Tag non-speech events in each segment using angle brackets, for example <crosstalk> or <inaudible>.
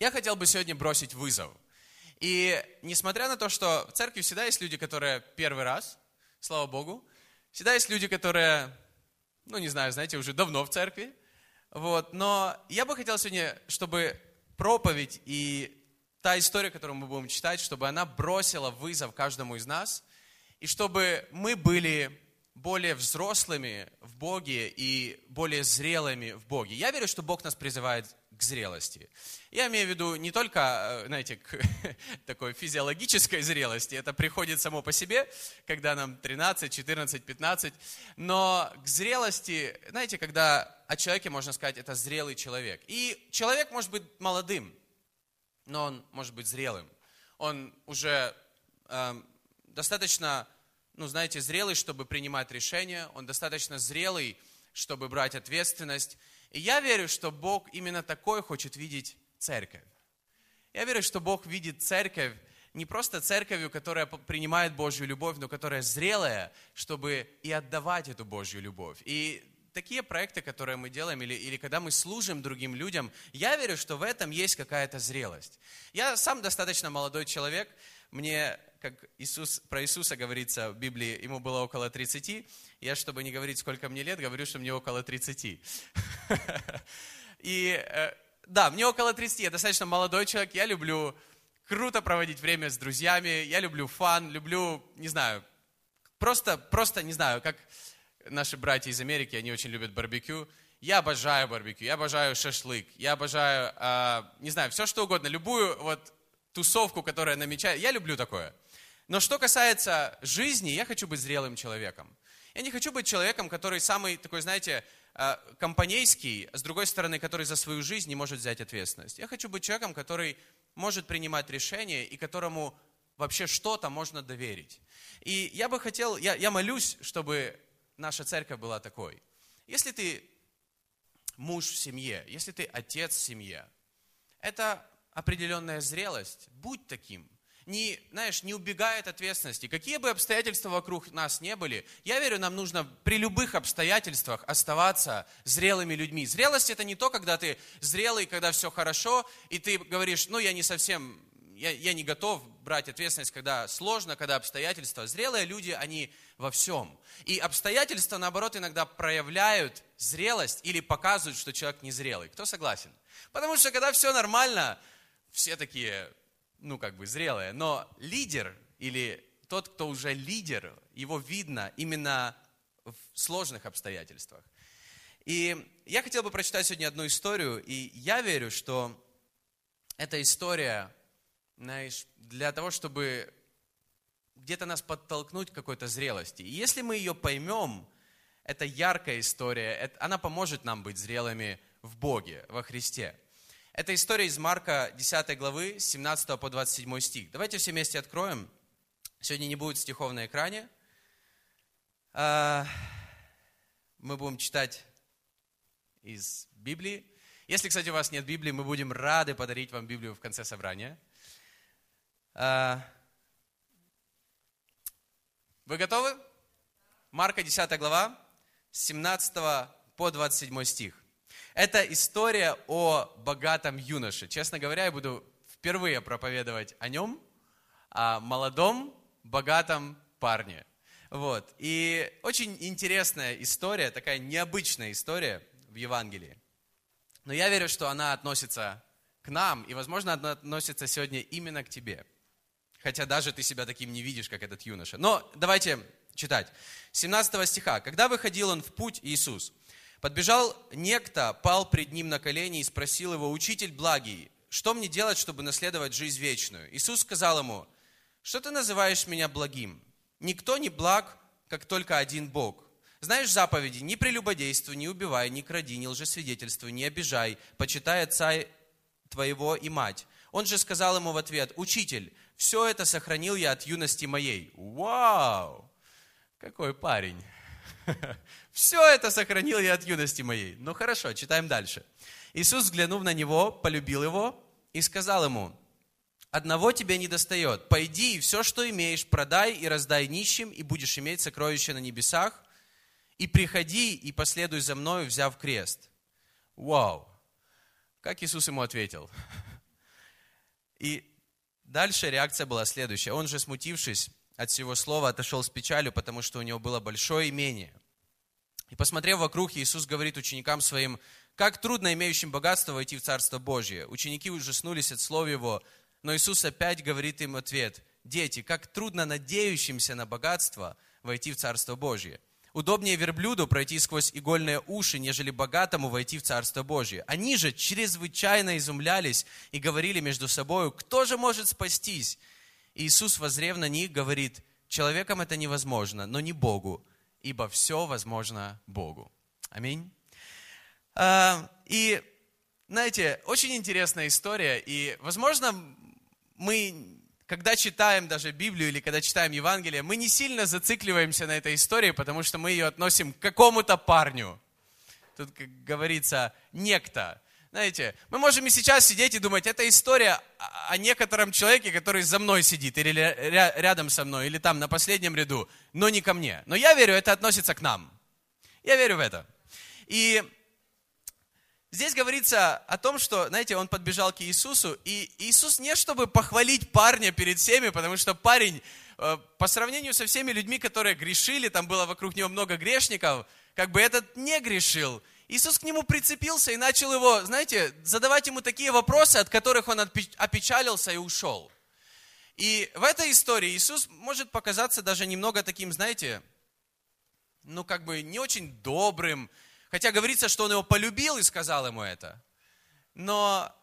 Я хотел бы сегодня бросить вызов. И несмотря на то, что в церкви всегда есть люди, которые первый раз, слава Богу, всегда есть люди, которые, ну не знаю, знаете, уже давно в церкви, вот, но я бы хотел сегодня, чтобы проповедь и та история, которую мы будем читать, чтобы она бросила вызов каждому из нас, и чтобы мы были более взрослыми в Боге и более зрелыми в Боге. Я верю, что Бог нас призывает к зрелости. Я имею в виду не только, э, знаете, к <laughs> такой физиологической зрелости, это приходит само по себе, когда нам 13, 14, 15, но к зрелости, знаете, когда о человеке можно сказать, это зрелый человек. И человек может быть молодым, но он может быть зрелым. Он уже э, достаточно, ну, знаете, зрелый, чтобы принимать решения, он достаточно зрелый, чтобы брать ответственность. И я верю, что Бог именно такой хочет видеть церковь. Я верю, что Бог видит церковь не просто церковью, которая принимает Божью любовь, но которая зрелая, чтобы и отдавать эту Божью любовь. И такие проекты, которые мы делаем, или, или когда мы служим другим людям, я верю, что в этом есть какая-то зрелость. Я сам достаточно молодой человек, мне, как Иисус, про Иисуса говорится в Библии, ему было около 30, я, чтобы не говорить, сколько мне лет, говорю, что мне около 30. И э, да, мне около 30, я достаточно молодой человек, я люблю круто проводить время с друзьями, я люблю фан, люблю, не знаю, просто, просто, не знаю, как наши братья из Америки, они очень любят барбекю. Я обожаю барбекю, я обожаю шашлык, я обожаю, э, не знаю, все что угодно, любую вот тусовку, которая намечает. Я люблю такое. Но что касается жизни, я хочу быть зрелым человеком. Я не хочу быть человеком, который самый такой, знаете, а, компанейский, с другой стороны, который за свою жизнь не может взять ответственность. Я хочу быть человеком, который может принимать решения и которому вообще что-то можно доверить. И я бы хотел, я, я молюсь, чтобы наша церковь была такой. Если ты муж в семье, если ты отец в семье, это определенная зрелость. Будь таким. Не, знаешь, не убегай от ответственности. Какие бы обстоятельства вокруг нас не были, я верю, нам нужно при любых обстоятельствах оставаться зрелыми людьми. Зрелость это не то, когда ты зрелый, когда все хорошо, и ты говоришь, ну я не совсем, я, я не готов брать ответственность, когда сложно, когда обстоятельства. Зрелые люди, они во всем. И обстоятельства, наоборот, иногда проявляют зрелость или показывают, что человек незрелый. Кто согласен? Потому что когда все нормально, все такие, ну как бы зрелые, но лидер или тот, кто уже лидер, его видно именно в сложных обстоятельствах. И я хотел бы прочитать сегодня одну историю, и я верю, что эта история, знаешь, для того, чтобы где-то нас подтолкнуть к какой-то зрелости. И если мы ее поймем, это яркая история, это, она поможет нам быть зрелыми в Боге, во Христе. Это история из Марка 10 главы, 17 по 27 стих. Давайте все вместе откроем. Сегодня не будет стихов на экране. А, мы будем читать из Библии. Если, кстати, у вас нет Библии, мы будем рады подарить вам Библию в конце собрания. А, вы готовы? Марка 10 глава, с 17 по 27 стих. Это история о богатом юноше. Честно говоря, я буду впервые проповедовать о нем, о молодом, богатом парне. Вот. И очень интересная история, такая необычная история в Евангелии. Но я верю, что она относится к нам, и, возможно, она относится сегодня именно к тебе. Хотя даже ты себя таким не видишь, как этот юноша. Но давайте читать. 17 стиха. «Когда выходил он в путь, Иисус, Подбежал некто, пал пред ним на колени и спросил его, «Учитель благий, что мне делать, чтобы наследовать жизнь вечную?» Иисус сказал ему, «Что ты называешь меня благим? Никто не благ, как только один Бог. Знаешь заповеди, не прелюбодействуй, не убивай, не кради, не лжесвидетельствуй, не обижай, почитай отца твоего и мать». Он же сказал ему в ответ, «Учитель, все это сохранил я от юности моей». Вау! Какой парень! <laughs> Все это сохранил я от юности моей. Ну хорошо, читаем дальше. Иисус, взглянув на него, полюбил его и сказал ему, одного тебе не достает. Пойди и все, что имеешь, продай и раздай нищим, и будешь иметь сокровища на небесах. И приходи и последуй за мною, взяв крест. Вау! Как Иисус ему ответил? <laughs> И дальше реакция была следующая. Он же, смутившись от всего слова, отошел с печалью, потому что у него было большое имение. И посмотрев вокруг, Иисус говорит ученикам своим, как трудно имеющим богатство войти в Царство Божье. Ученики ужаснулись от слов Его, но Иисус опять говорит им ответ, дети, как трудно надеющимся на богатство войти в Царство Божье. Удобнее верблюду пройти сквозь игольные уши, нежели богатому войти в Царство Божье. Они же чрезвычайно изумлялись и говорили между собой, кто же может спастись? И Иисус, возрев на них, говорит, человеком это невозможно, но не Богу, ибо все возможно Богу. Аминь. А, и, знаете, очень интересная история, и, возможно, мы когда читаем даже Библию или когда читаем Евангелие, мы не сильно зацикливаемся на этой истории, потому что мы ее относим к какому-то парню. Тут, как говорится, некто. Знаете, мы можем и сейчас сидеть и думать, это история о некотором человеке, который за мной сидит, или рядом со мной, или там на последнем ряду, но не ко мне. Но я верю, это относится к нам. Я верю в это. И Здесь говорится о том, что, знаете, он подбежал к Иисусу, и Иисус не чтобы похвалить парня перед всеми, потому что парень, э, по сравнению со всеми людьми, которые грешили, там было вокруг него много грешников, как бы этот не грешил. Иисус к нему прицепился и начал его, знаете, задавать ему такие вопросы, от которых он опечалился и ушел. И в этой истории Иисус может показаться даже немного таким, знаете, ну как бы не очень добрым, Хотя говорится, что он его полюбил и сказал ему это. Но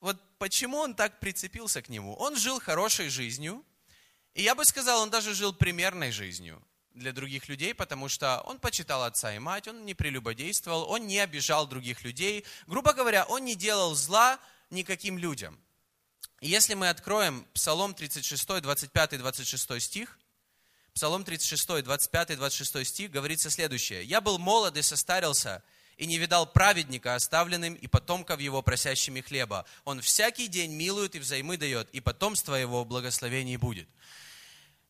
вот почему он так прицепился к нему? Он жил хорошей жизнью, и я бы сказал, он даже жил примерной жизнью для других людей, потому что он почитал отца и мать, он не прелюбодействовал, он не обижал других людей. Грубо говоря, он не делал зла никаким людям. И если мы откроем Псалом 36, 25 26 стих, Псалом 36, 25, 26 стих говорится следующее. «Я был молод и состарился, и не видал праведника оставленным, и потомков его просящими хлеба. Он всякий день милует и взаймы дает, и потомство его в будет».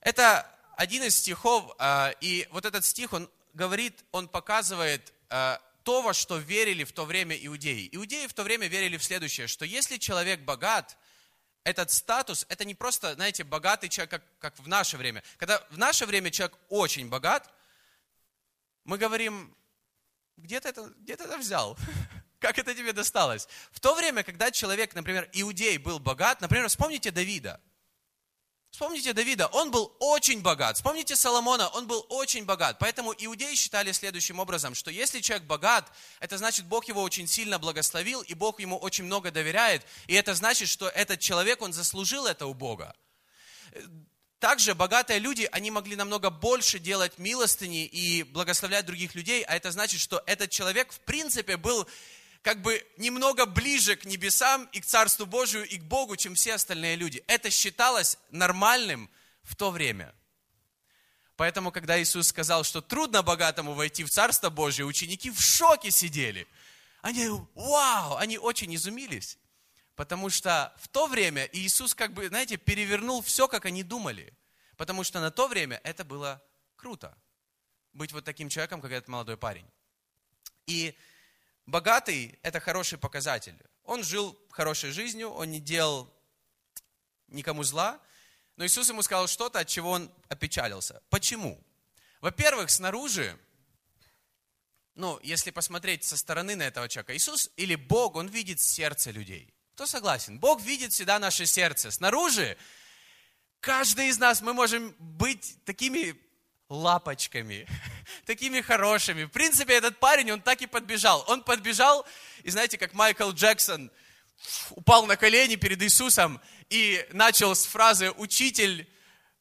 Это один из стихов, а, и вот этот стих, он говорит, он показывает а, то, во что верили в то время иудеи. Иудеи в то время верили в следующее, что если человек богат – этот статус, это не просто, знаете, богатый человек, как, как в наше время. Когда в наше время человек очень богат, мы говорим, где ты это, где ты это взял? <laughs> Как это тебе досталось? В то время, когда человек, например, иудей был богат, например, вспомните Давида – Вспомните Давида, он был очень богат. Вспомните Соломона, он был очень богат. Поэтому иудеи считали следующим образом, что если человек богат, это значит, Бог его очень сильно благословил, и Бог ему очень много доверяет. И это значит, что этот человек, он заслужил это у Бога. Также богатые люди, они могли намного больше делать милостыни и благословлять других людей, а это значит, что этот человек в принципе был как бы немного ближе к небесам и к Царству Божию и к Богу, чем все остальные люди. Это считалось нормальным в то время. Поэтому, когда Иисус сказал, что трудно богатому войти в Царство Божие, ученики в шоке сидели. Они, вау, они очень изумились. Потому что в то время Иисус, как бы, знаете, перевернул все, как они думали. Потому что на то время это было круто. Быть вот таким человеком, как этот молодой парень. И Богатый – это хороший показатель. Он жил хорошей жизнью, он не делал никому зла, но Иисус ему сказал что-то, от чего он опечалился. Почему? Во-первых, снаружи, ну, если посмотреть со стороны на этого человека, Иисус или Бог, Он видит сердце людей. Кто согласен? Бог видит всегда наше сердце. Снаружи каждый из нас, мы можем быть такими лапочками, <laughs> <laughs> такими хорошими. В принципе, этот парень, он так и подбежал. Он подбежал, и знаете, как Майкл Джексон упал на колени перед Иисусом и начал с фразы «Учитель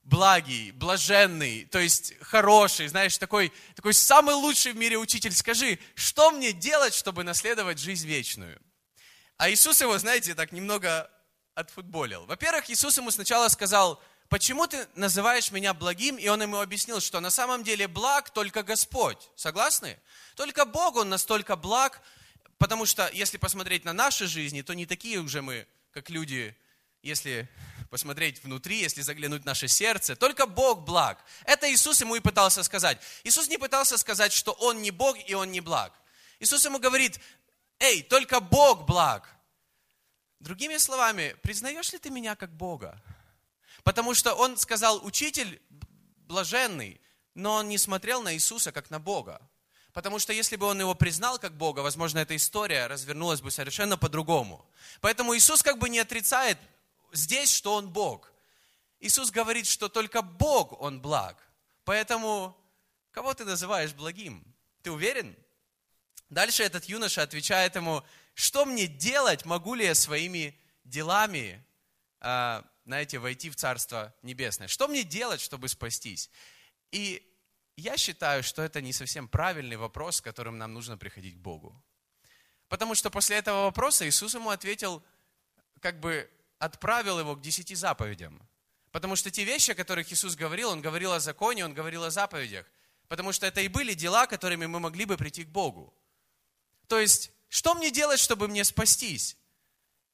благий, блаженный», то есть хороший, знаешь, такой, такой самый лучший в мире учитель. Скажи, что мне делать, чтобы наследовать жизнь вечную? А Иисус его, знаете, так немного отфутболил. Во-первых, Иисус ему сначала сказал – почему ты называешь меня благим? И он ему объяснил, что на самом деле благ только Господь. Согласны? Только Бог, Он настолько благ, потому что если посмотреть на наши жизни, то не такие уже мы, как люди, если посмотреть внутри, если заглянуть в наше сердце, только Бог благ. Это Иисус ему и пытался сказать. Иисус не пытался сказать, что Он не Бог и Он не благ. Иисус ему говорит, эй, только Бог благ. Другими словами, признаешь ли ты меня как Бога? Потому что он сказал, учитель блаженный, но он не смотрел на Иисуса как на Бога. Потому что если бы он его признал как Бога, возможно, эта история развернулась бы совершенно по-другому. Поэтому Иисус как бы не отрицает здесь, что он Бог. Иисус говорит, что только Бог, Он благ. Поэтому кого ты называешь благим? Ты уверен? Дальше этот юноша отвечает ему, что мне делать, могу ли я своими делами, а, знаете, войти в Царство Небесное? Что мне делать, чтобы спастись? И я считаю, что это не совсем правильный вопрос, с которым нам нужно приходить к Богу. Потому что после этого вопроса Иисус ему ответил, как бы отправил его к десяти заповедям. Потому что те вещи, о которых Иисус говорил, Он говорил о законе, Он говорил о заповедях. Потому что это и были дела, которыми мы могли бы прийти к Богу. То есть, что мне делать, чтобы мне спастись?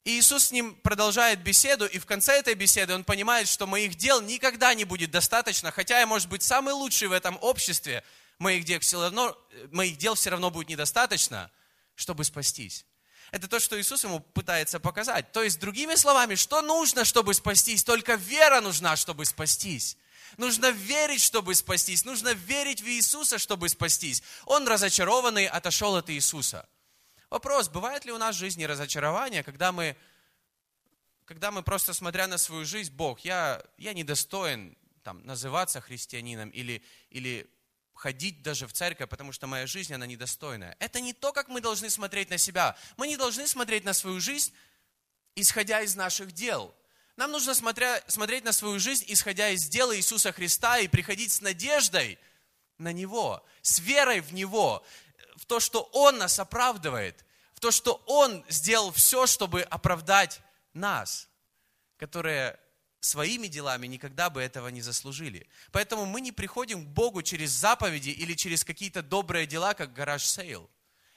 И Иисус с ним продолжает беседу, и в конце этой беседы он понимает, что моих дел никогда не будет достаточно, хотя я, может быть, самый лучший в этом обществе, моих дел все равно, моих дел все равно будет недостаточно, чтобы спастись. Это то, что Иисус ему пытается показать. То есть, другими словами, что нужно, чтобы спастись? Только вера нужна, чтобы спастись. Нужно верить, чтобы спастись. Нужно верить в Иисуса, чтобы спастись. Он разочарованный отошел от Иисуса. Вопрос, бывает ли у нас в жизни разочарование, когда мы, когда мы просто смотря на свою жизнь, Бог, я, я недостоин там, называться христианином или, или ходить даже в церковь, потому что моя жизнь, она недостойная. Это не то, как мы должны смотреть на себя. Мы не должны смотреть на свою жизнь, исходя из наших дел. Нам нужно смотря, смотреть на свою жизнь, исходя из дела Иисуса Христа, и приходить с надеждой на Него, с верой в Него, то, что Он нас оправдывает, в то, что Он сделал все, чтобы оправдать нас, которые своими делами никогда бы этого не заслужили. Поэтому мы не приходим к Богу через заповеди или через какие-то добрые дела, как garage sale.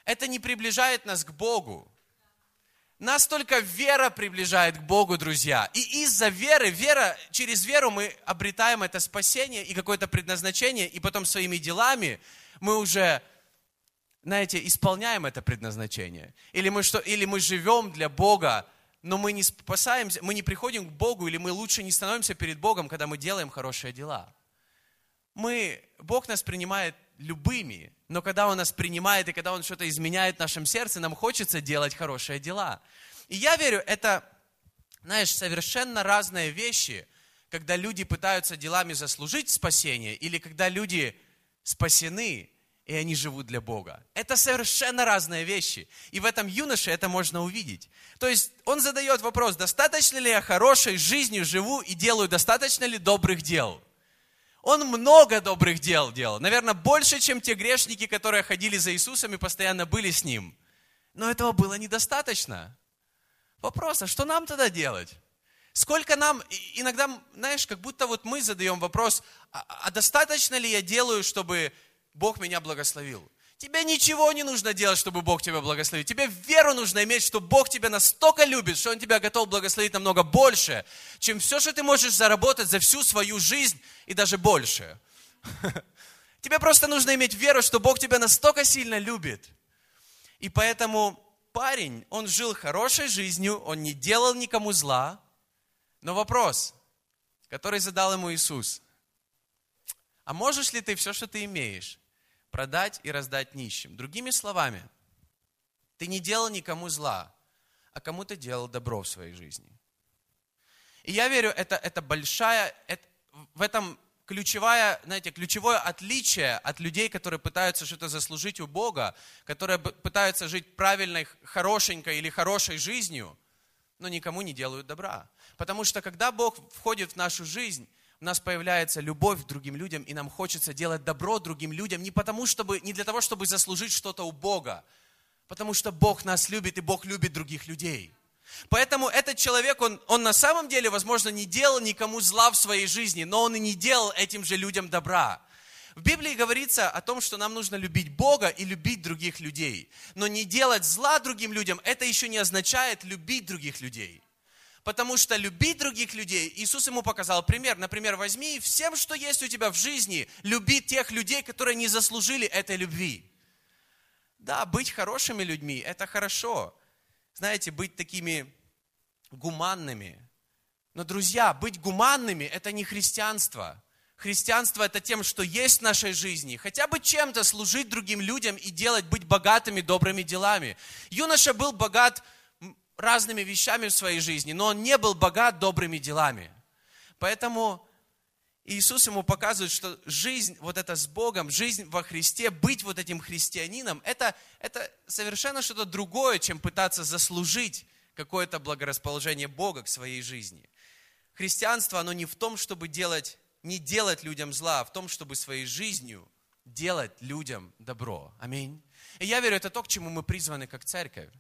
Это не приближает нас к Богу. Нас только вера приближает к Богу, друзья. И из-за веры, вера, через веру мы обретаем это спасение и какое-то предназначение, и потом своими делами мы уже, знаете, исполняем это предназначение. Или мы, что, или мы живем для Бога, но мы не спасаемся, мы не приходим к Богу, или мы лучше не становимся перед Богом, когда мы делаем хорошие дела. Мы, Бог нас принимает любыми, но когда Он нас принимает и когда Он что-то изменяет в нашем сердце, нам хочется делать хорошие дела. И я верю, это, знаешь, совершенно разные вещи, когда люди пытаются делами заслужить спасение, или когда люди спасены, и они живут для Бога. Это совершенно разные вещи. И в этом юноше это можно увидеть. То есть он задает вопрос, достаточно ли я хорошей жизнью живу и делаю достаточно ли добрых дел? Он много добрых дел делал. Наверное, больше, чем те грешники, которые ходили за Иисусом и постоянно были с Ним. Но этого было недостаточно. Вопрос, а что нам тогда делать? Сколько нам, иногда, знаешь, как будто вот мы задаем вопрос, а, а достаточно ли я делаю, чтобы Бог меня благословил. Тебе ничего не нужно делать, чтобы Бог тебя благословил. Тебе веру нужно иметь, что Бог тебя настолько любит, что Он тебя готов благословить намного больше, чем все, что ты можешь заработать за всю свою жизнь и даже больше. <laughs> Тебе просто нужно иметь веру, что Бог тебя настолько сильно любит. И поэтому парень, он жил хорошей жизнью, он не делал никому зла. Но вопрос, который задал ему Иисус, а можешь ли ты все, что ты имеешь, продать и раздать нищим. Другими словами, ты не делал никому зла, а кому-то делал добро в своей жизни. И я верю, это, это большая, это, в этом ключевое, знаете, ключевое отличие от людей, которые пытаются что-то заслужить у Бога, которые пытаются жить правильной, хорошенькой или хорошей жизнью, но никому не делают добра. Потому что когда Бог входит в нашу жизнь, у нас появляется любовь к другим людям, и нам хочется делать добро другим людям не, потому, чтобы, не для того, чтобы заслужить что-то у Бога, потому что Бог нас любит, и Бог любит других людей. Поэтому этот человек, он, он на самом деле, возможно, не делал никому зла в своей жизни, но он и не делал этим же людям добра. В Библии говорится о том, что нам нужно любить Бога и любить других людей. Но не делать зла другим людям, это еще не означает любить других людей. Потому что любить других людей, Иисус ему показал пример. Например, возьми всем, что есть у тебя в жизни, люби тех людей, которые не заслужили этой любви. Да, быть хорошими людьми – это хорошо. Знаете, быть такими гуманными. Но, друзья, быть гуманными – это не христианство. Христианство – это тем, что есть в нашей жизни. Хотя бы чем-то служить другим людям и делать, быть богатыми добрыми делами. Юноша был богат разными вещами в своей жизни, но он не был богат добрыми делами. Поэтому Иисус ему показывает, что жизнь вот эта с Богом, жизнь во Христе, быть вот этим христианином, это, это совершенно что-то другое, чем пытаться заслужить какое-то благорасположение Бога к своей жизни. Христианство, оно не в том, чтобы делать, не делать людям зла, а в том, чтобы своей жизнью делать людям добро. Аминь. И я верю, это то, к чему мы призваны как церковь.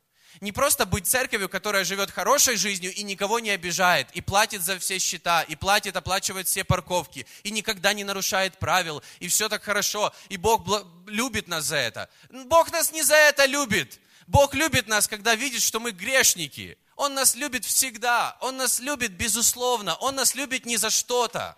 Не просто быть церковью, которая живет хорошей жизнью и никого не обижает, и платит за все счета, и платит, оплачивает все парковки, и никогда не нарушает правил, и все так хорошо, и Бог любит нас за это. Бог нас не за это любит. Бог любит нас, когда видит, что мы грешники. Он нас любит всегда, Он нас любит безусловно, Он нас любит не за что-то.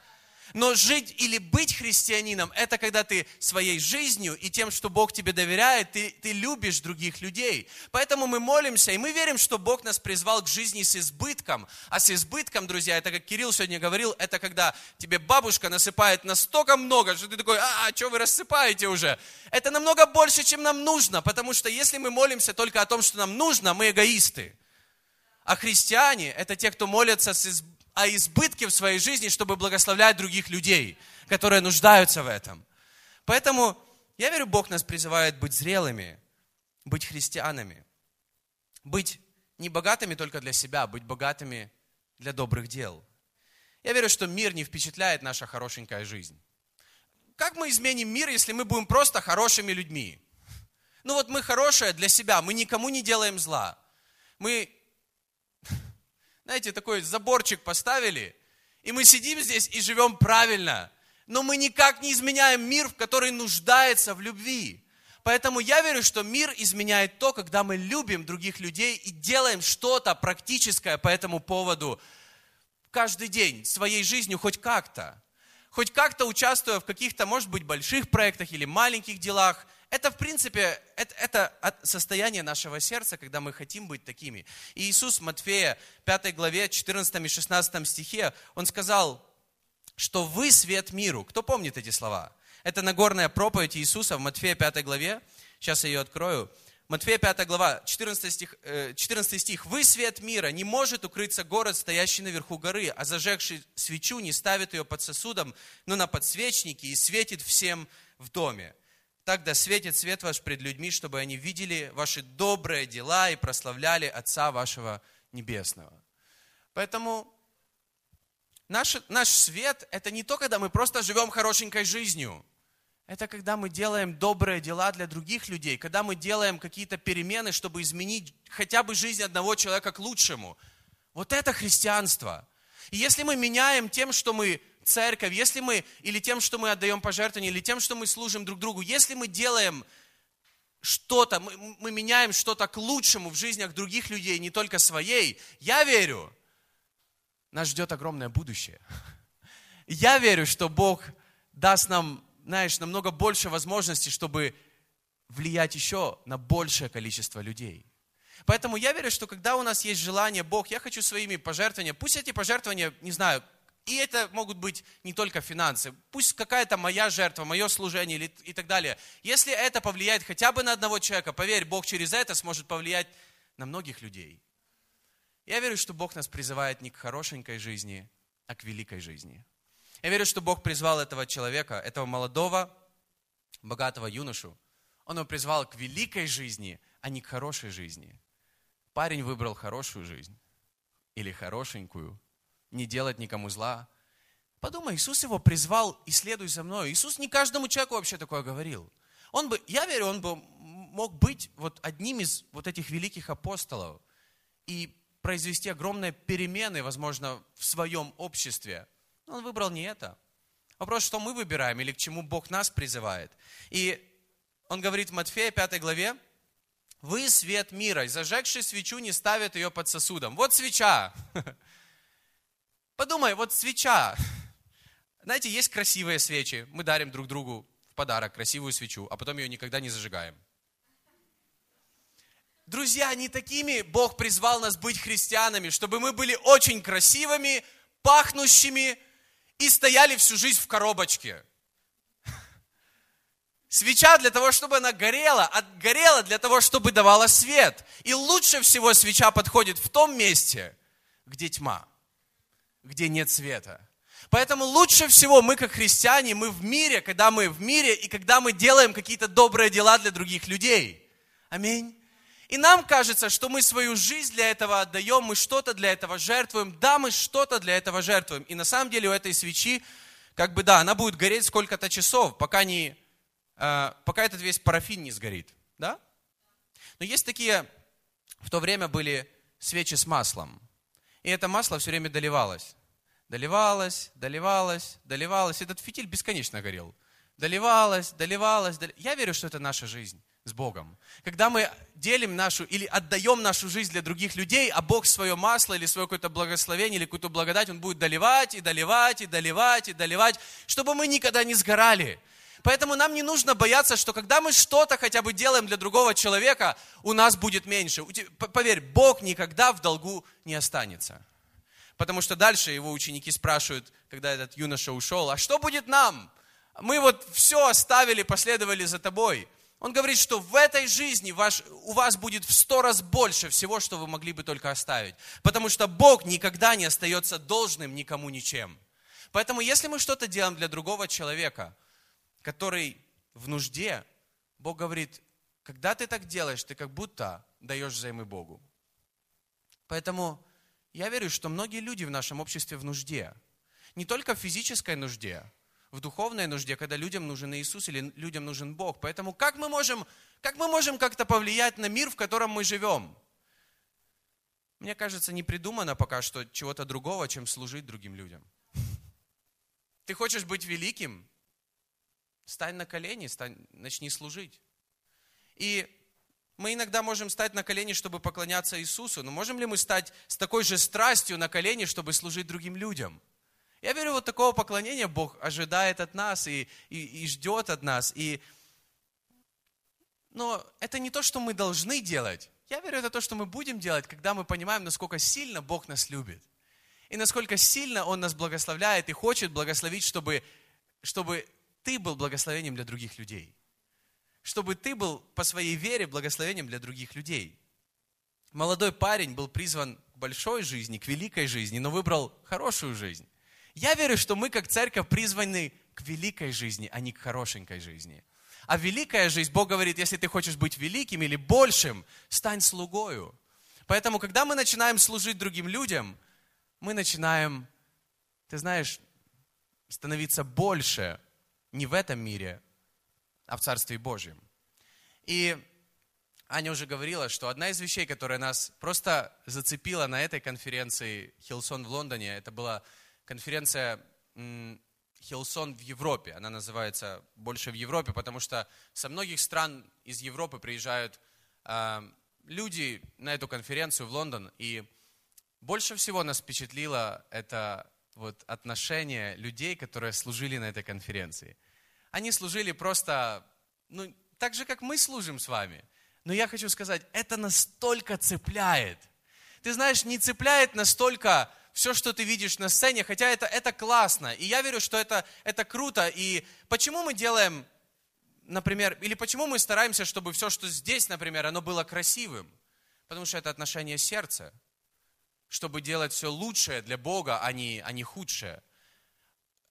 Но жить или быть христианином, это когда ты своей жизнью и тем, что Бог тебе доверяет, ты, ты любишь других людей. Поэтому мы молимся, и мы верим, что Бог нас призвал к жизни с избытком. А с избытком, друзья, это как Кирилл сегодня говорил, это когда тебе бабушка насыпает настолько много, что ты такой, а, а что вы рассыпаете уже? Это намного больше, чем нам нужно, потому что если мы молимся только о том, что нам нужно, мы эгоисты. А христиане – это те, кто молятся с избытком о избытке в своей жизни, чтобы благословлять других людей, которые нуждаются в этом. Поэтому я верю, Бог нас призывает быть зрелыми, быть христианами, быть не богатыми только для себя, а быть богатыми для добрых дел. Я верю, что мир не впечатляет наша хорошенькая жизнь. Как мы изменим мир, если мы будем просто хорошими людьми? Ну вот мы хорошие для себя, мы никому не делаем зла. Мы знаете, такой заборчик поставили, и мы сидим здесь и живем правильно. Но мы никак не изменяем мир, в который нуждается в любви. Поэтому я верю, что мир изменяет то, когда мы любим других людей и делаем что-то практическое по этому поводу каждый день своей жизнью хоть как-то. Хоть как-то участвуя в каких-то, может быть, больших проектах или маленьких делах, это, в принципе, это, это состояние нашего сердца, когда мы хотим быть такими. И Иисус Матфея 5 главе 14 и 16 стихе, Он сказал, что вы свет миру. Кто помнит эти слова? Это Нагорная проповедь Иисуса в Матфея 5 главе. Сейчас я ее открою. Матфея 5 глава, 14 стих, 14 э, стих. «Вы свет мира, не может укрыться город, стоящий наверху горы, а зажегший свечу не ставит ее под сосудом, но на подсвечнике и светит всем в доме. Так да светит свет ваш пред людьми, чтобы они видели ваши добрые дела и прославляли Отца вашего Небесного. Поэтому наш, наш свет – это не то, когда мы просто живем хорошенькой жизнью. Это когда мы делаем добрые дела для других людей, когда мы делаем какие-то перемены, чтобы изменить хотя бы жизнь одного человека к лучшему. Вот это христианство. И если мы меняем тем, что мы церковь, если мы, или тем, что мы отдаем пожертвования, или тем, что мы служим друг другу, если мы делаем что-то, мы, мы меняем что-то к лучшему в жизнях других людей, не только своей, я верю, нас ждет огромное будущее. <laughs> Я верю, что Бог даст нам, знаешь, намного больше возможностей, чтобы влиять еще на большее количество людей. Поэтому я верю, что когда у нас есть желание, Бог, я хочу своими пожертвованиями, пусть эти пожертвования, не знаю, и это могут быть не только финансы. Пусть какая-то моя жертва, мое служение или, и так далее. Если это повлияет хотя бы на одного человека, поверь, Бог через это сможет повлиять на многих людей. Я верю, что Бог нас призывает не к хорошенькой жизни, а к великой жизни. Я верю, что Бог призвал этого человека, этого молодого, богатого юношу. Он его призвал к великой жизни, а не к хорошей жизни. Парень выбрал хорошую жизнь или хорошенькую – не делать никому зла. Подумай, Иисус его призвал и следуй за мной. Иисус не каждому человеку вообще такое говорил. Он бы, я верю, он бы мог быть вот одним из вот этих великих апостолов и произвести огромные перемены, возможно, в своем обществе. Но он выбрал не это. Вопрос, что мы выбираем или к чему Бог нас призывает. И он говорит в Матфея 5 главе, «Вы свет мира, и зажегший свечу не ставят ее под сосудом». Вот свеча. <laughs> Подумай, вот свеча. Знаете, есть красивые свечи. Мы дарим друг другу в подарок красивую свечу, а потом ее никогда не зажигаем. Друзья, не такими Бог призвал нас быть христианами, чтобы мы были очень красивыми, пахнущими и стояли всю жизнь в коробочке. Свеча для того, чтобы она горела, горела для того, чтобы давала свет. И лучше всего свеча подходит в том месте, где тьма, где нет света. Поэтому лучше всего мы, как христиане, мы в мире, когда мы в мире и когда мы делаем какие-то добрые дела для других людей. Аминь. И нам кажется, что мы свою жизнь для этого отдаем, мы что-то для этого жертвуем. Да, мы что-то для этого жертвуем. И на самом деле у этой свечи, как бы да, она будет гореть сколько-то часов, пока не Э, пока этот весь парафин не сгорит. Да? Но есть такие, в то время были свечи с маслом. И это масло все время доливалось. Доливалось, доливалось, доливалось. Этот фитиль бесконечно горел. Доливалось, доливалось. Дол... Я верю, что это наша жизнь с Богом. Когда мы делим нашу или отдаем нашу жизнь для других людей, а Бог свое масло или свое какое-то благословение или какую-то благодать, Он будет доливать и доливать и доливать и доливать, чтобы мы никогда не сгорали. Поэтому нам не нужно бояться, что когда мы что-то хотя бы делаем для другого человека, у нас будет меньше. Поверь, Бог никогда в долгу не останется. Потому что дальше его ученики спрашивают, когда этот юноша ушел, а что будет нам? Мы вот все оставили, последовали за тобой. Он говорит, что в этой жизни ваш, у вас будет в сто раз больше всего, что вы могли бы только оставить. Потому что Бог никогда не остается должным никому ничем. Поэтому если мы что-то делаем для другого человека, который в нужде, Бог говорит, когда ты так делаешь, ты как будто даешь взаймы Богу. Поэтому я верю, что многие люди в нашем обществе в нужде. Не только в физической нужде, в духовной нужде, когда людям нужен Иисус или людям нужен Бог. Поэтому как мы можем, как мы можем как-то повлиять на мир, в котором мы живем? Мне кажется, не придумано пока что чего-то другого, чем служить другим людям. Ты хочешь быть великим? Стань на колени, стань, начни служить. И мы иногда можем стать на колени, чтобы поклоняться Иисусу, но можем ли мы стать с такой же страстью на колени, чтобы служить другим людям? Я верю, вот такого поклонения Бог ожидает от нас и, и, и ждет от нас. И... Но это не то, что мы должны делать. Я верю, это то, что мы будем делать, когда мы понимаем, насколько сильно Бог нас любит. И насколько сильно Он нас благословляет и хочет благословить, чтобы, чтобы ты был благословением для других людей. Чтобы ты был по своей вере благословением для других людей. Молодой парень был призван к большой жизни, к великой жизни, но выбрал хорошую жизнь. Я верю, что мы как церковь призваны к великой жизни, а не к хорошенькой жизни. А великая жизнь, Бог говорит, если ты хочешь быть великим или большим, стань слугою. Поэтому, когда мы начинаем служить другим людям, мы начинаем, ты знаешь, становиться больше не в этом мире, а в Царстве Божьем. И Аня уже говорила, что одна из вещей, которая нас просто зацепила на этой конференции Хилсон в Лондоне, это была конференция Хилсон в Европе. Она называется больше в Европе, потому что со многих стран из Европы приезжают э, люди на эту конференцию в Лондон. И больше всего нас впечатлило это вот отношение людей, которые служили на этой конференции. Они служили просто, ну, так же, как мы служим с вами. Но я хочу сказать, это настолько цепляет. Ты знаешь, не цепляет настолько все, что ты видишь на сцене, хотя это, это классно. И я верю, что это, это круто. И почему мы делаем, например, или почему мы стараемся, чтобы все, что здесь, например, оно было красивым? Потому что это отношение сердца чтобы делать все лучшее для Бога, а не, а не худшее.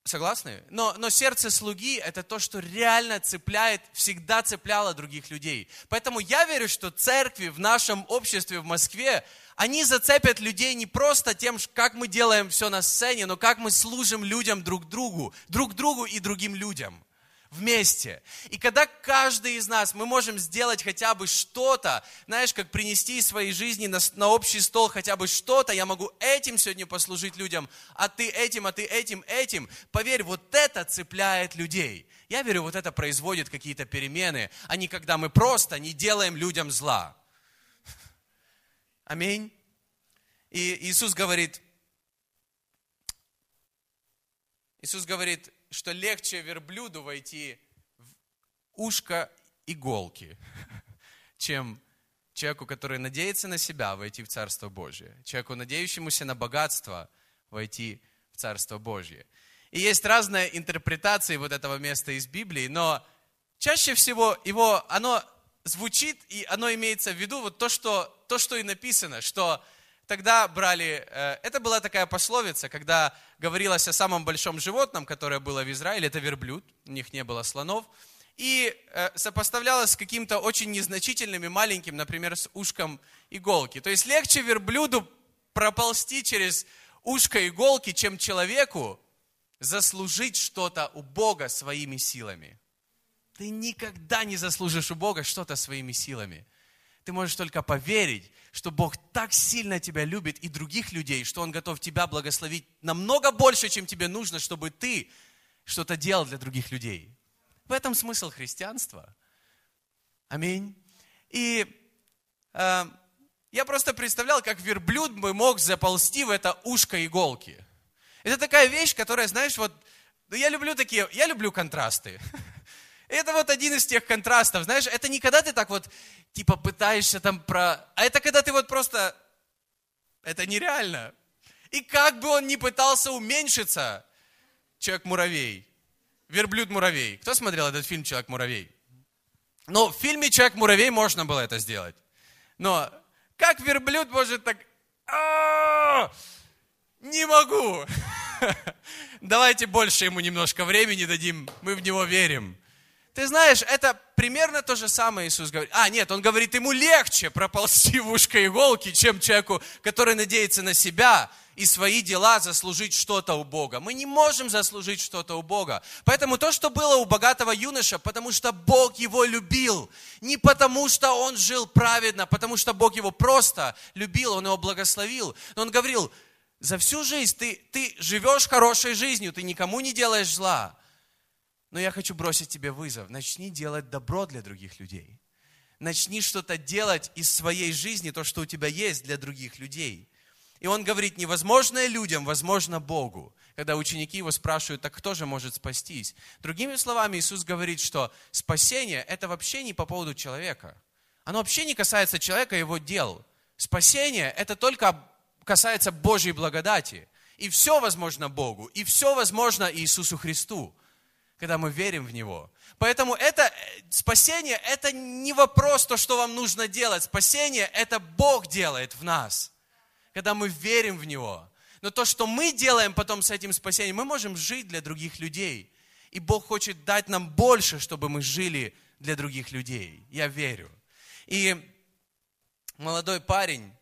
Согласны? Но, но сердце слуги – это то, что реально цепляет, всегда цепляло других людей. Поэтому я верю, что церкви в нашем обществе в Москве, они зацепят людей не просто тем, как мы делаем все на сцене, но как мы служим людям друг другу, друг другу и другим людям вместе. И когда каждый из нас, мы можем сделать хотя бы что-то, знаешь, как принести из своей жизни на, на общий стол хотя бы что-то, я могу этим сегодня послужить людям, а ты этим, а ты этим, этим. Поверь, вот это цепляет людей. Я верю, вот это производит какие-то перемены, а не когда мы просто не делаем людям зла. <laughs> Аминь. И Иисус говорит, Иисус говорит, что легче верблюду войти в ушко иголки, <laughs> чем, человеку, который надеется на себя, войти в Царство Божие. Человеку, надеющемуся на богатство, войти в Царство Божье. И есть разные интерпретации вот этого места из Библии, но чаще всего его, оно звучит, и оно имеется в виду вот то, что, то, что и написано, что тогда брали, э, это была такая пословица, когда говорилось о самом большом животном, которое было в Израиле, это верблюд, у них не было слонов, и э, сопоставлялось с каким-то очень незначительным и маленьким, например, с ушком иголки. То есть легче верблюду проползти через ушко иголки, чем человеку заслужить что-то у Бога своими силами. Ты никогда не заслужишь у Бога что-то своими силами. Ты можешь только поверить, что Бог так сильно тебя любит и других людей, что Он готов тебя благословить намного больше, чем тебе нужно, чтобы ты что-то делал для других людей. В этом смысл христианства. Аминь. И э, я просто представлял, как верблюд бы мог заползти в это ушко иголки. Это такая вещь, которая, знаешь, вот, ну, я люблю такие, я люблю контрасты. <laughs> Это вот один из тех контрастов, знаешь, это не когда ты так вот, типа, пытаешься там про... А это когда ты вот просто... Это нереально. И как бы он ни пытался уменьшиться, Человек-муравей, Верблюд-муравей. Кто смотрел этот фильм Человек-муравей? Ну, в фильме Человек-муравей можно было это сделать. Но как верблюд может так... Не могу. <laughs> Давайте больше ему немножко времени дадим, мы в него верим. Ты знаешь, это примерно то же самое Иисус говорит. А, нет, Он говорит, ему легче проползти в ушко иголки, чем человеку, который надеется на себя и свои дела заслужить что-то у Бога. Мы не можем заслужить что-то у Бога. Поэтому то, что было у богатого юноша, потому что Бог его любил. Не потому, что он жил праведно, потому что Бог его просто любил, он его благословил. Но он говорил, за всю жизнь ты, ты живешь хорошей жизнью, ты никому не делаешь зла. Но я хочу бросить тебе вызов. Начни делать добро для других людей. Начни что-то делать из своей жизни, то, что у тебя есть для других людей. И он говорит, невозможное людям, возможно Богу. Когда ученики его спрашивают, так кто же может спастись? Другими словами, Иисус говорит, что спасение – это вообще не по поводу человека. Оно вообще не касается человека и его дел. Спасение – это только касается Божьей благодати. И все возможно Богу, и все возможно Иисусу Христу когда мы верим в Него. Поэтому это э, спасение, это не вопрос, то, что вам нужно делать. Спасение, это Бог делает в нас, когда мы верим в Него. Но то, что мы делаем потом с этим спасением, мы можем жить для других людей. И Бог хочет дать нам больше, чтобы мы жили для других людей. Я верю. И молодой парень,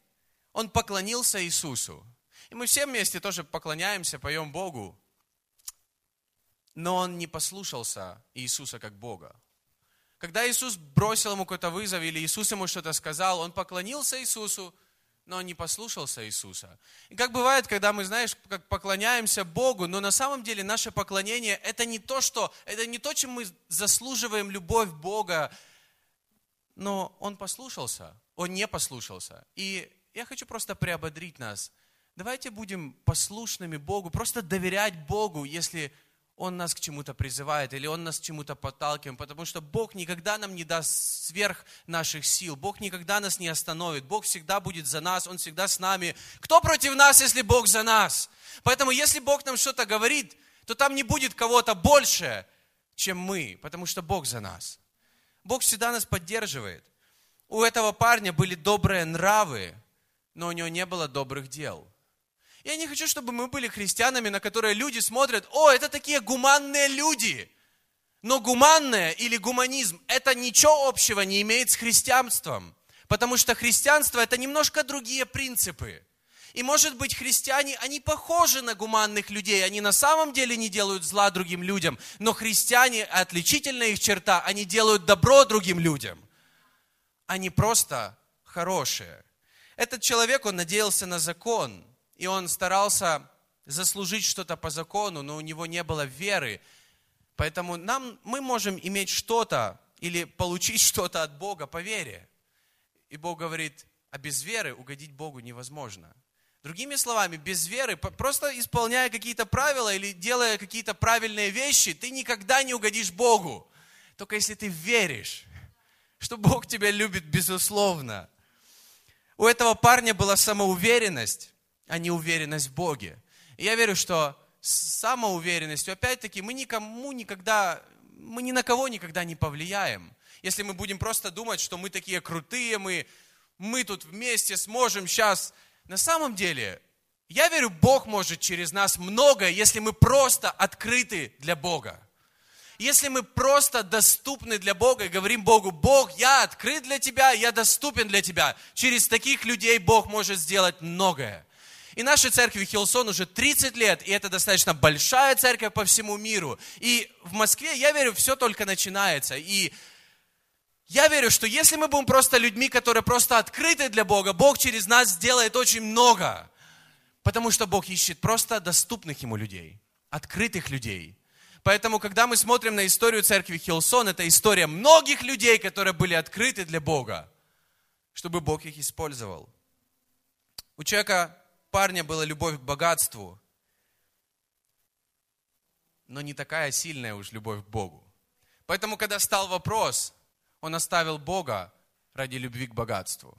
он поклонился Иисусу. И мы все вместе тоже поклоняемся, поем Богу но он не послушался Иисуса как Бога. Когда Иисус бросил ему какой-то вызов или Иисус ему что-то сказал, он поклонился Иисусу, но он не послушался Иисуса. И как бывает, когда мы, знаешь, как поклоняемся Богу, но на самом деле наше поклонение это не то, что, это не то, чем мы заслуживаем любовь Бога, но он послушался, он не послушался. И я хочу просто приободрить нас. Давайте будем послушными Богу, просто доверять Богу, если он нас к чему-то призывает или Он нас к чему-то подталкивает, потому что Бог никогда нам не даст сверх наших сил, Бог никогда нас не остановит, Бог всегда будет за нас, Он всегда с нами. Кто против нас, если Бог за нас? Поэтому если Бог нам что-то говорит, то там не будет кого-то больше, чем мы, потому что Бог за нас. Бог всегда нас поддерживает. У этого парня были добрые нравы, но у него не было добрых дел – я не хочу, чтобы мы были христианами, на которые люди смотрят, о, это такие гуманные люди. Но гуманное или гуманизм, это ничего общего не имеет с христианством. Потому что христианство это немножко другие принципы. И может быть христиане, они похожи на гуманных людей, они на самом деле не делают зла другим людям, но христиане, отличительная их черта, они делают добро другим людям. Они просто хорошие. Этот человек, он надеялся на закон, и он старался заслужить что-то по закону, но у него не было веры. Поэтому нам, мы можем иметь что-то или получить <laughs> что-то от Бога по вере. И Бог говорит, а без веры угодить Богу невозможно. Другими словами, без веры, просто исполняя какие-то правила или делая какие-то правильные вещи, ты никогда не угодишь Богу. Только если ты веришь, <laughs> что Бог тебя любит безусловно – у этого парня была самоуверенность, а не уверенность в Боге. И я верю, что с самоуверенностью, опять-таки, мы никому никогда, мы ни на кого никогда не повлияем. Если мы будем просто думать, что мы такие крутые, мы, мы тут вместе сможем сейчас. На самом деле, я верю, Бог может через нас многое, если мы просто открыты для Бога. Если мы просто доступны для Бога и говорим Богу, Бог, я открыт для Тебя, я доступен для Тебя. Через таких людей Бог может сделать многое. И нашей церкви Хилсон уже 30 лет, и это достаточно большая церковь по всему миру. И в Москве, я верю, все только начинается. И я верю, что если мы будем просто людьми, которые просто открыты для Бога, Бог через нас сделает очень много. Потому что Бог ищет просто доступных Ему людей, открытых людей. Поэтому, когда мы смотрим на историю церкви Хилсон, это история многих людей, которые были открыты для Бога, чтобы Бог их использовал. У человека, парня, была любовь к богатству, но не такая сильная уж любовь к Богу. Поэтому, когда стал вопрос, он оставил Бога ради любви к богатству.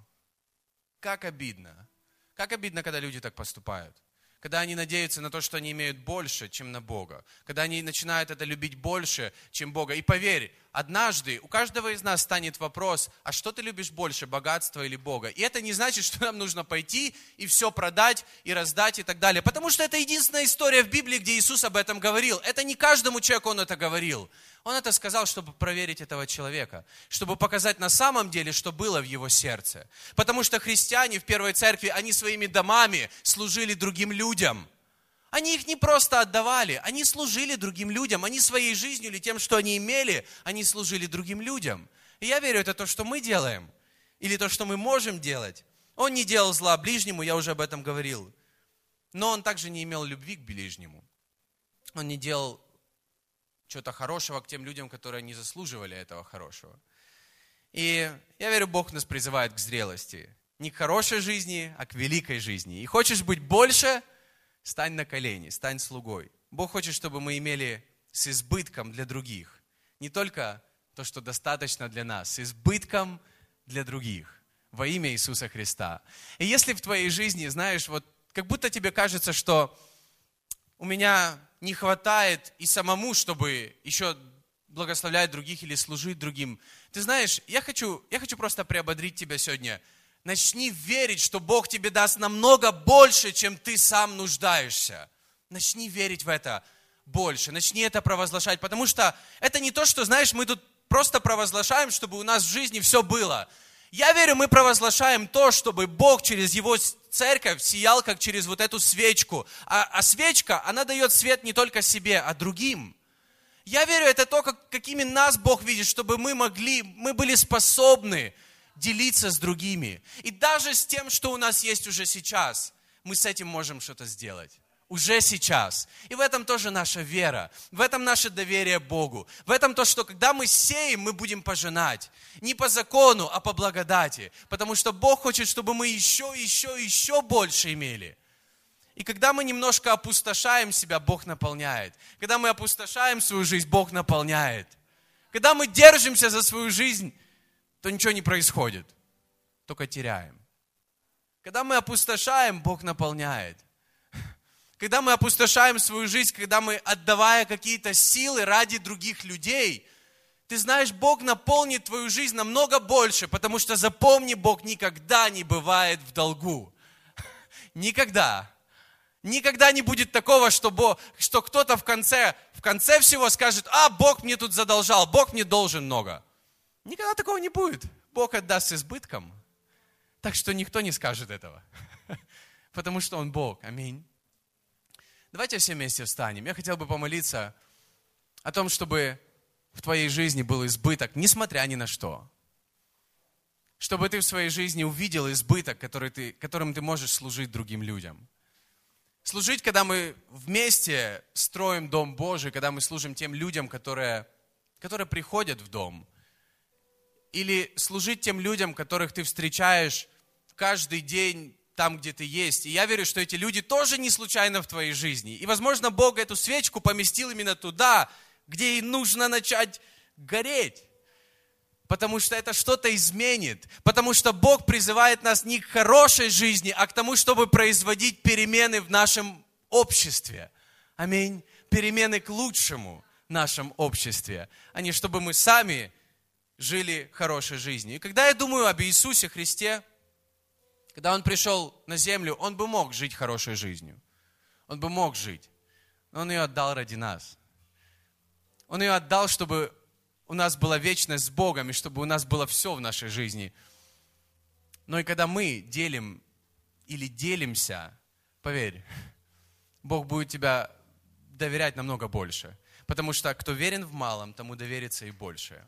Как обидно. Как обидно, когда люди так поступают когда они надеются на то, что они имеют больше, чем на Бога, когда они начинают это любить больше, чем Бога. И поверь, однажды у каждого из нас станет вопрос, а что ты любишь больше, богатство или Бога? И это не значит, <laughs> что нам нужно пойти и все продать, и раздать, и так далее. Потому что это единственная история в Библии, где Иисус об этом говорил. Это не каждому человеку Он это говорил. Он это сказал, чтобы проверить этого человека, чтобы показать на самом деле, что было в его сердце. Потому что христиане в первой церкви, они своими домами служили другим людям. Они их не просто отдавали, они служили другим людям, они своей жизнью или тем, что они имели, они служили другим людям. И я верю, это то, что мы делаем, или то, что мы можем делать. Он не делал зла ближнему, я уже об этом говорил. Но он также не имел любви к ближнему. Он не делал чего-то хорошего к тем людям, которые не заслуживали этого хорошего. И я верю, Бог нас призывает к зрелости. Не к хорошей жизни, а к великой жизни. И хочешь быть больше, стань на колени, стань слугой. Бог хочет, чтобы мы имели с избытком для других. Не только то, что достаточно для нас, с избытком для других. Во имя Иисуса Христа. И если в твоей жизни, знаешь, вот как будто тебе кажется, что у меня не хватает и самому, чтобы еще благословлять других или служить другим. Ты знаешь, я хочу, я хочу просто приободрить тебя сегодня. Начни верить, что Бог тебе даст намного больше, чем ты сам нуждаешься. Начни верить в это больше, начни это провозглашать, потому что это не то, что, знаешь, мы тут просто провозглашаем, чтобы у нас в жизни все было. Я верю, мы провозглашаем то, чтобы Бог через Его церковь сиял, как через вот эту свечку. А, а свечка, она дает свет не только себе, а другим. Я верю, это то, как, какими нас Бог видит, чтобы мы могли, мы были способны делиться с другими. И даже с тем, что у нас есть уже сейчас, мы с этим можем что-то сделать уже сейчас. И в этом тоже наша вера, в этом наше доверие Богу, в этом то, что когда мы сеем, мы будем пожинать. Не по закону, а по благодати. Потому что Бог хочет, чтобы мы еще, еще, еще больше имели. И когда мы немножко опустошаем себя, Бог наполняет. Когда мы опустошаем свою жизнь, Бог наполняет. Когда мы держимся за свою жизнь, то ничего не происходит, только теряем. Когда мы опустошаем, Бог наполняет когда мы опустошаем свою жизнь, когда мы отдавая какие-то силы ради других людей, ты знаешь, Бог наполнит твою жизнь намного больше, потому что запомни, Бог никогда не бывает в долгу. <laughs> Никогда. Никогда не будет такого, что, что кто-то в конце, в конце всего скажет, а, Бог мне тут задолжал, Бог мне должен много. Никогда такого не будет. Бог отдаст с избытком. Так что никто не скажет этого. <laughs> Потому что Он Бог. Аминь. Давайте все вместе встанем. Я хотел бы помолиться о том, чтобы в твоей жизни был избыток, несмотря ни на что. Чтобы ты в своей жизни увидел избыток, который ты, которым ты можешь служить другим людям. Служить, когда мы вместе строим Дом Божий, когда мы служим тем людям, которые, которые приходят в дом. Или служить тем людям, которых ты встречаешь каждый день там, где ты есть. И я верю, что эти люди тоже не случайно в твоей жизни. И, возможно, Бог эту свечку поместил именно туда, где ей нужно начать гореть. потому что это что-то изменит, потому что Бог призывает нас не к хорошей жизни, а к тому, чтобы производить перемены в нашем обществе. Аминь. Перемены к лучшему в нашем обществе, а не чтобы мы сами жили хорошей жизнью. И когда я думаю об Иисусе Христе, когда Он пришел на землю, Он бы мог жить хорошей жизнью. Он бы мог жить. Но Он ее отдал ради нас. Он ее отдал, чтобы у нас была вечность с Богом, и чтобы у нас было все в нашей жизни. Но и когда мы делим или делимся, поверь, Бог будет тебя доверять намного больше. Потому что кто верен в малом, тому доверится и большее.